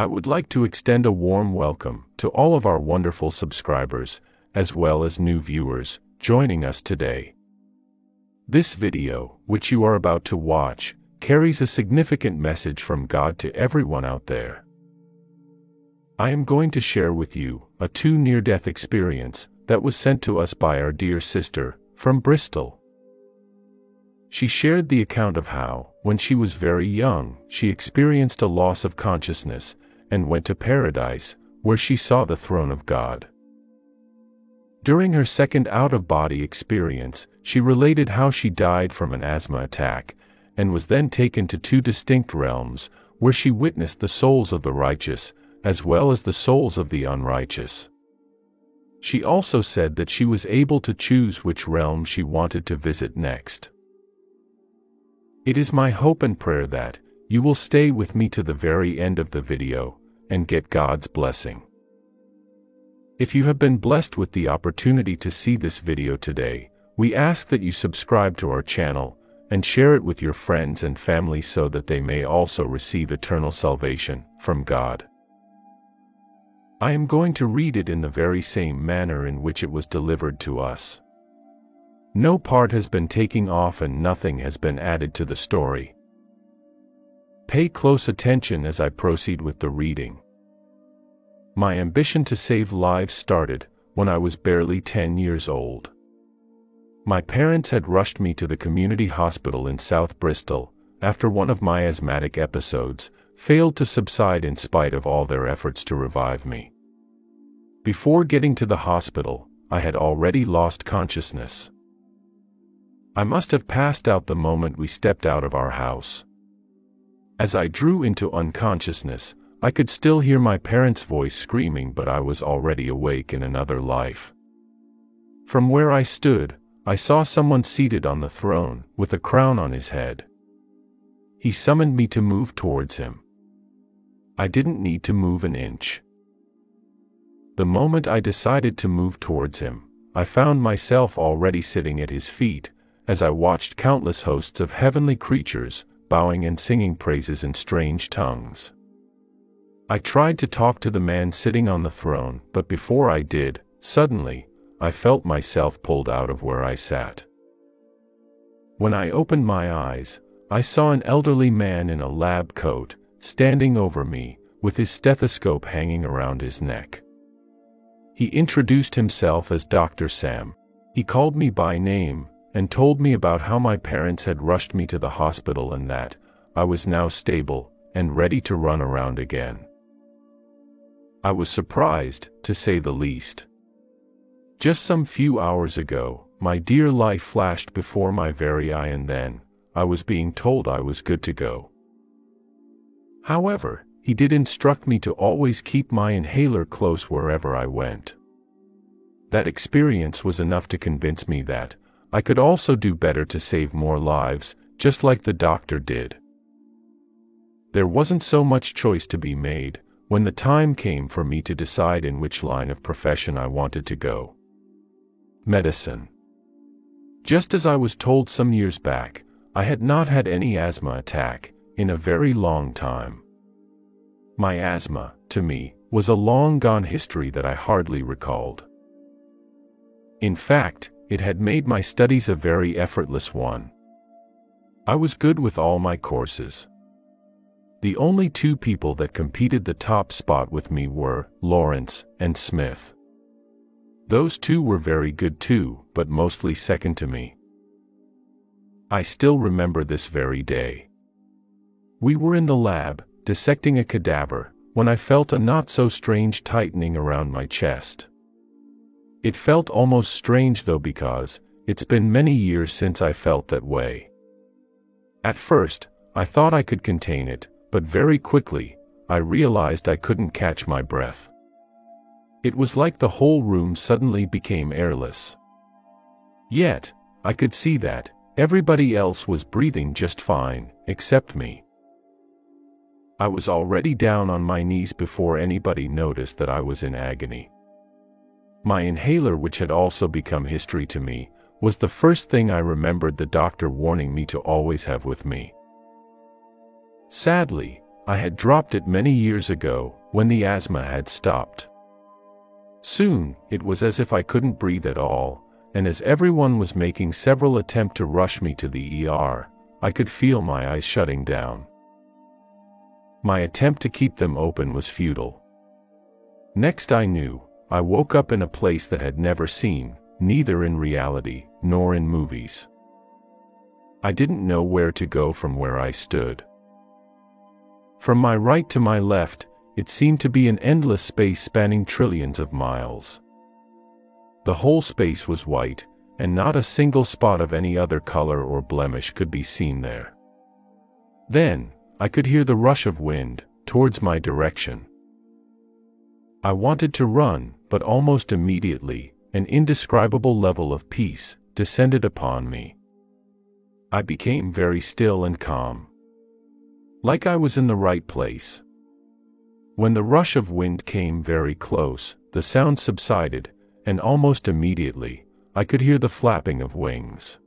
I would like to extend a warm welcome to all of our wonderful subscribers, as well as new viewers, joining us today. This video, which you are about to watch, carries a significant message from God to everyone out there. I am going to share with you a two near death experience that was sent to us by our dear sister from Bristol. She shared the account of how, when she was very young, she experienced a loss of consciousness and went to paradise, where she saw the throne of God. During her second out of body experience, she related how she died from an asthma attack and was then taken to two distinct realms, where she witnessed the souls of the righteous, as well as the souls of the unrighteous. She also said that she was able to choose which realm she wanted to visit next. It is my hope and prayer that you will stay with me to the very end of the video and get God's blessing. If you have been blessed with the opportunity to see this video today, we ask that you subscribe to our channel and share it with your friends and family so that they may also receive eternal salvation from God. I am going to read it in the very same manner in which it was delivered to us. No part has been taken off and nothing has been added to the story. Pay close attention as I proceed with the reading. My ambition to save lives started when I was barely 10 years old. My parents had rushed me to the community hospital in South Bristol after one of my asthmatic episodes failed to subside in spite of all their efforts to revive me. Before getting to the hospital, I had already lost consciousness. I must have passed out the moment we stepped out of our house. As I drew into unconsciousness, I could still hear my parents' voice screaming, but I was already awake in another life. From where I stood, I saw someone seated on the throne, with a crown on his head. He summoned me to move towards him. I didn't need to move an inch. The moment I decided to move towards him, I found myself already sitting at his feet, as I watched countless hosts of heavenly creatures, bowing and singing praises in strange tongues. I tried to talk to the man sitting on the throne, but before I did, suddenly, I felt myself pulled out of where I sat. When I opened my eyes, I saw an elderly man in a lab coat, standing over me, with his stethoscope hanging around his neck. He introduced himself as Dr. Sam. He called me by name, and told me about how my parents had rushed me to the hospital and that I was now stable and ready to run around again. I was surprised, to say the least. Just some few hours ago, my dear life flashed before my very eye and then, I was being told I was good to go. However, he did instruct me to always keep my inhaler close wherever I went. That experience was enough to convince me that I could also do better to save more lives, just like the doctor did. There wasn't so much choice to be made when the time came for me to decide in which line of profession I wanted to go medicine. Just as I was told some years back, I had not had any asthma attack in a very long time. My asthma, to me, was a long gone history that I hardly recalled. In fact, it had made my studies a very effortless one. I was good with all my courses. The only two people that competed the top spot with me were Lawrence and Smith. Those two were very good too, but mostly second to me. I still remember this very day. We were in the lab, dissecting a cadaver, when I felt a not so strange tightening around my chest. It felt almost strange though because, it's been many years since I felt that way. At first, I thought I could contain it, but very quickly, I realized I couldn't catch my breath. It was like the whole room suddenly became airless. Yet, I could see that, everybody else was breathing just fine, except me. I was already down on my knees before anybody noticed that I was in agony. My inhaler which had also become history to me, was the first thing I remembered the doctor warning me to always have with me. Sadly, I had dropped it many years ago, when the asthma had stopped. Soon, it was as if I couldn't breathe at all, and as everyone was making several attempts to rush me to the ER, I could feel my eyes shutting down. My attempt to keep them open was futile. Next I knew, I woke up in a place that had never seen, neither in reality, nor in movies. I didn't know where to go from where I stood. From my right to my left, it seemed to be an endless space spanning trillions of miles. The whole space was white, and not a single spot of any other color or blemish could be seen there. Then, I could hear the rush of wind, towards my direction. I wanted to run, but almost immediately, an indescribable level of peace descended upon me. I became very still and calm. Like I was in the right place. When the rush of wind came very close, the sound subsided, and almost immediately, I could hear the flapping of wings.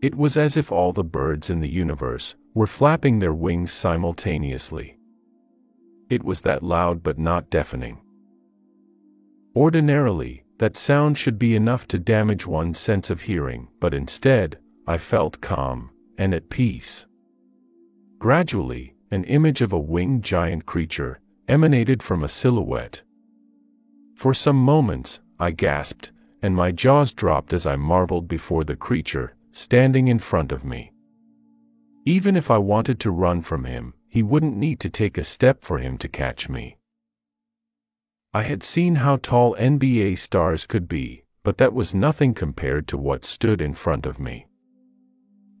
It was as if all the birds in the universe were flapping their wings simultaneously. It was that loud but not deafening. Ordinarily, that sound should be enough to damage one's sense of hearing, but instead, I felt calm and at peace. Gradually, an image of a winged giant creature emanated from a silhouette. For some moments, I gasped, and my jaws dropped as I marveled before the creature, standing in front of me. Even if I wanted to run from him, he wouldn't need to take a step for him to catch me. I had seen how tall NBA stars could be, but that was nothing compared to what stood in front of me.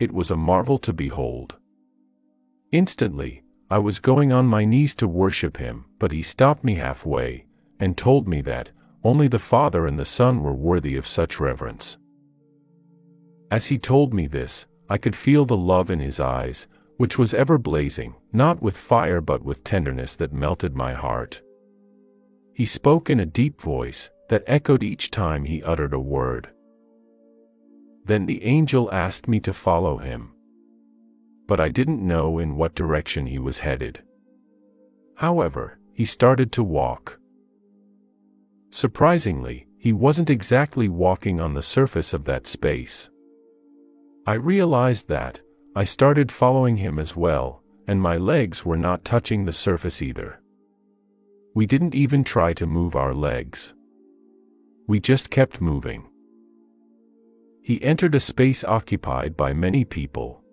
It was a marvel to behold. Instantly, I was going on my knees to worship him, but he stopped me halfway, and told me that only the Father and the Son were worthy of such reverence. As he told me this, I could feel the love in his eyes, which was ever blazing, not with fire but with tenderness that melted my heart. He spoke in a deep voice that echoed each time he uttered a word. Then the angel asked me to follow him. But I didn't know in what direction he was headed. However, he started to walk. Surprisingly, he wasn't exactly walking on the surface of that space. I realized that, I started following him as well, and my legs were not touching the surface either. We didn't even try to move our legs. We just kept moving. He entered a space occupied by many people.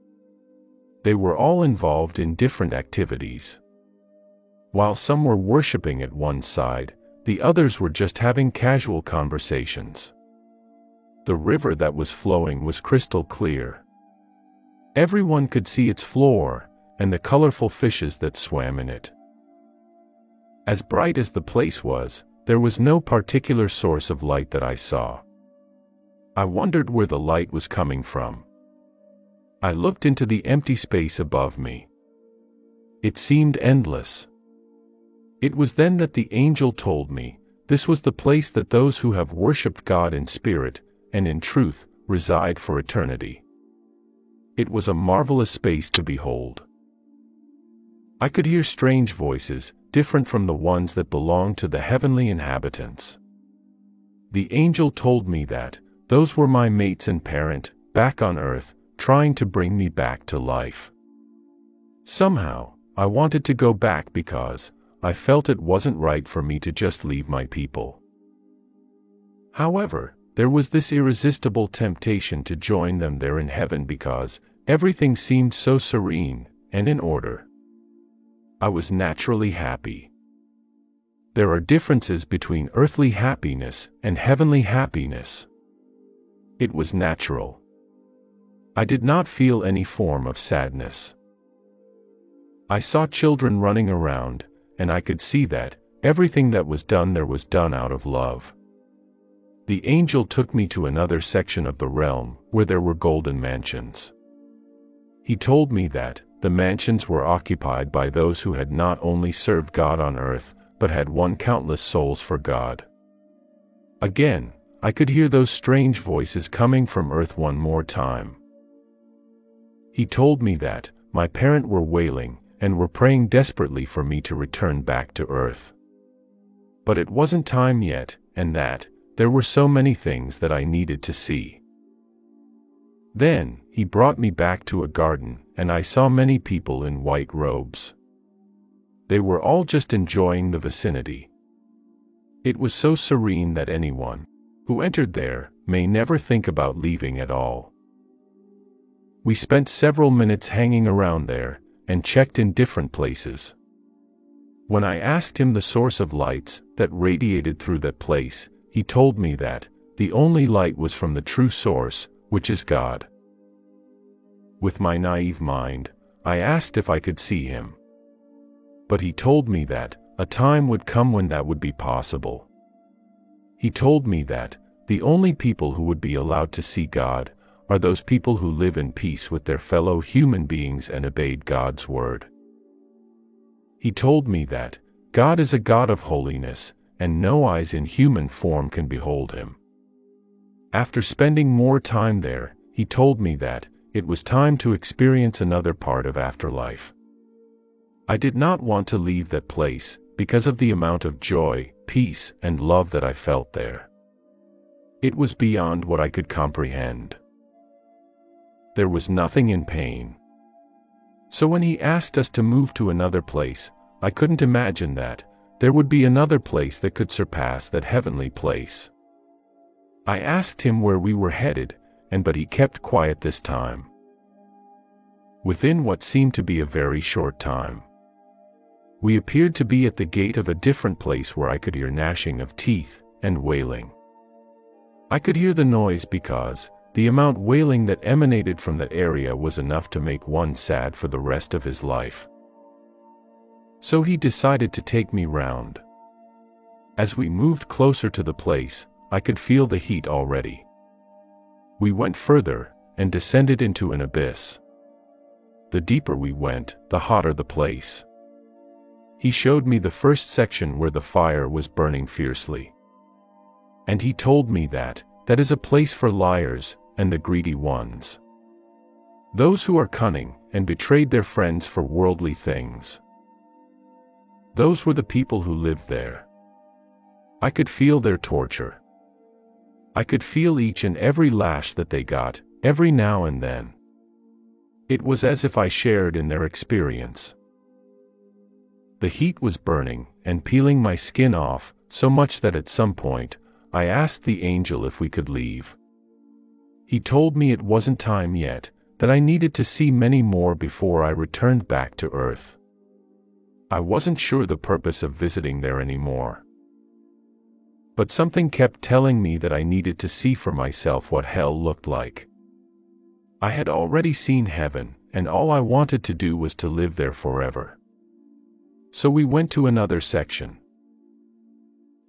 They were all involved in different activities. While some were worshipping at one side, the others were just having casual conversations. The river that was flowing was crystal clear. Everyone could see its floor, and the colorful fishes that swam in it. As bright as the place was, there was no particular source of light that I saw. I wondered where the light was coming from. I looked into the empty space above me. It seemed endless. It was then that the angel told me, this was the place that those who have worshipped God in spirit, and in truth, reside for eternity. It was a marvelous space to behold. I could hear strange voices, different from the ones that belonged to the heavenly inhabitants. The angel told me that, those were my mates and parent, back on earth, trying to bring me back to life. Somehow, I wanted to go back because, I felt it wasn't right for me to just leave my people. However, there was this irresistible temptation to join them there in heaven because, everything seemed so serene, and in order. I was naturally happy. There are differences between earthly happiness and heavenly happiness. It was natural. I did not feel any form of sadness. I saw children running around, and I could see that, everything that was done there was done out of love. The angel took me to another section of the realm, where there were golden mansions. He told me that, the mansions were occupied by those who had not only served God on earth, but had won countless souls for God. Again, I could hear those strange voices coming from earth one more time. He told me that, my parent were wailing, and were praying desperately for me to return back to earth. But it wasn't time yet, and that, there were so many things that I needed to see. Then, he brought me back to a garden, and I saw many people in white robes. They were all just enjoying the vicinity. It was so serene that anyone who entered there may never think about leaving at all. We spent several minutes hanging around there and checked in different places. When I asked him the source of lights that radiated through that place, he told me that the only light was from the true source, which is God. With my naive mind, I asked if I could see him. But he told me that a time would come when that would be possible. He told me that the only people who would be allowed to see God are those people who live in peace with their fellow human beings and obeyed God's word. He told me that God is a God of holiness, and no eyes in human form can behold him. After spending more time there, he told me that it was time to experience another part of afterlife. I did not want to leave that place because of the amount of joy, peace, and love that I felt there. It was beyond what I could comprehend. There was nothing in pain. So when he asked us to move to another place, I couldn't imagine that there would be another place that could surpass that heavenly place. I asked him where we were headed, and but he kept quiet this time. Within what seemed to be a very short time, we appeared to be at the gate of a different place where I could hear gnashing of teeth and wailing. I could hear the noise because the amount wailing that emanated from that area was enough to make one sad for the rest of his life. So he decided to take me round. As we moved closer to the place, I could feel the heat already. We went further, and descended into an abyss. The deeper we went, the hotter the place. He showed me the first section where the fire was burning fiercely. And he told me that, that is a place for liars, and the greedy ones. Those who are cunning, and betrayed their friends for worldly things. Those were the people who lived there. I could feel their torture. I could feel each and every lash that they got, every now and then. It was as if I shared in their experience. The heat was burning and peeling my skin off, so much that at some point, I asked the angel if we could leave. He told me it wasn't time yet, that I needed to see many more before I returned back to Earth. I wasn't sure the purpose of visiting there anymore. But something kept telling me that I needed to see for myself what hell looked like. I had already seen heaven, and all I wanted to do was to live there forever. So we went to another section.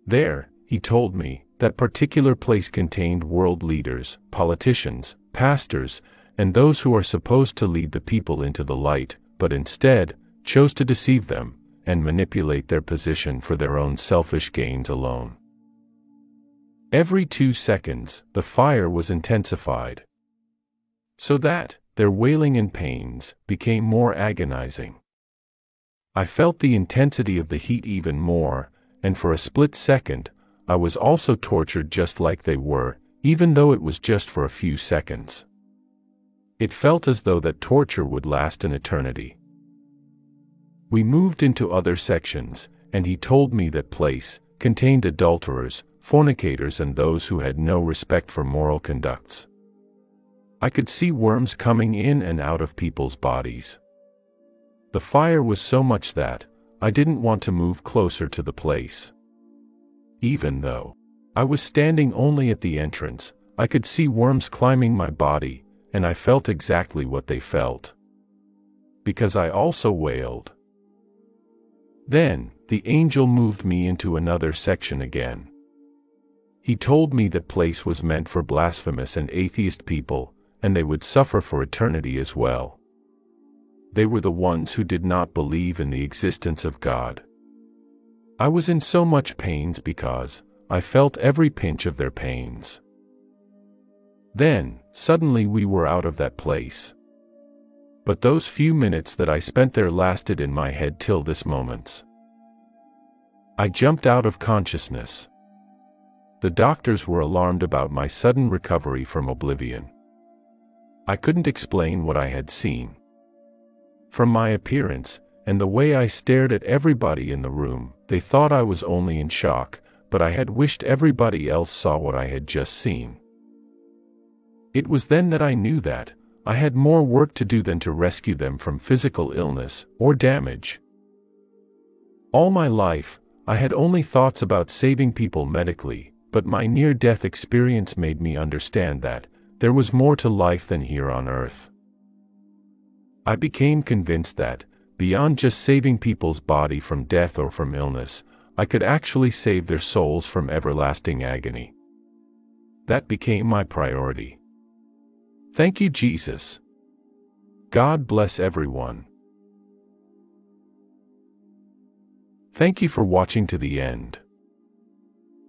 There, he told me, that particular place contained world leaders, politicians, pastors, and those who are supposed to lead the people into the light, but instead, chose to deceive them, and manipulate their position for their own selfish gains alone. Every two seconds, the fire was intensified. So that, their wailing and pains became more agonizing. I felt the intensity of the heat even more, and for a split second, I was also tortured just like they were, even though it was just for a few seconds. It felt as though that torture would last an eternity. We moved into other sections, and he told me that place contained adulterers, fornicators and those who had no respect for moral conducts. I could see worms coming in and out of people's bodies. The fire was so much that I didn't want to move closer to the place. Even though I was standing only at the entrance, I could see worms climbing my body, and I felt exactly what they felt. Because I also wailed. Then, the angel moved me into another section again. He told me that place was meant for blasphemous and atheist people, and they would suffer for eternity as well. They were the ones who did not believe in the existence of God. I was in so much pains because I felt every pinch of their pains. Then, suddenly we were out of that place. but those few minutes that I spent there lasted in my head till this moments. I jumped out of consciousness. The doctors were alarmed about my sudden recovery from oblivion. I couldn't explain what I had seen. From my appearance, and the way I stared at everybody in the room, they thought I was only in shock, but I had wished everybody else saw what I had just seen. It was then that I knew that, I had more work to do than to rescue them from physical illness or damage. All my life, I had only thoughts about saving people medically, but my near death experience made me understand that there was more to life than here on earth. I became convinced that, beyond just saving people's body from death or from illness, I could actually save their souls from everlasting agony. That became my priority. Thank you, Jesus. God bless everyone. Thank you for watching to the end.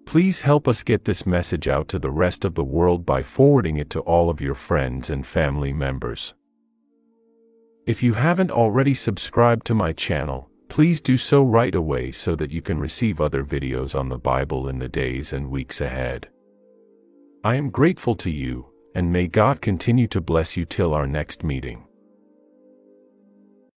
Please help us get this message out to the rest of the world by forwarding it to all of your friends and family members. If you haven't already subscribed to my channel, please do so right away so that you can receive other videos on the Bible in the days and weeks ahead. I am grateful to you, and may God continue to bless you till our next meeting.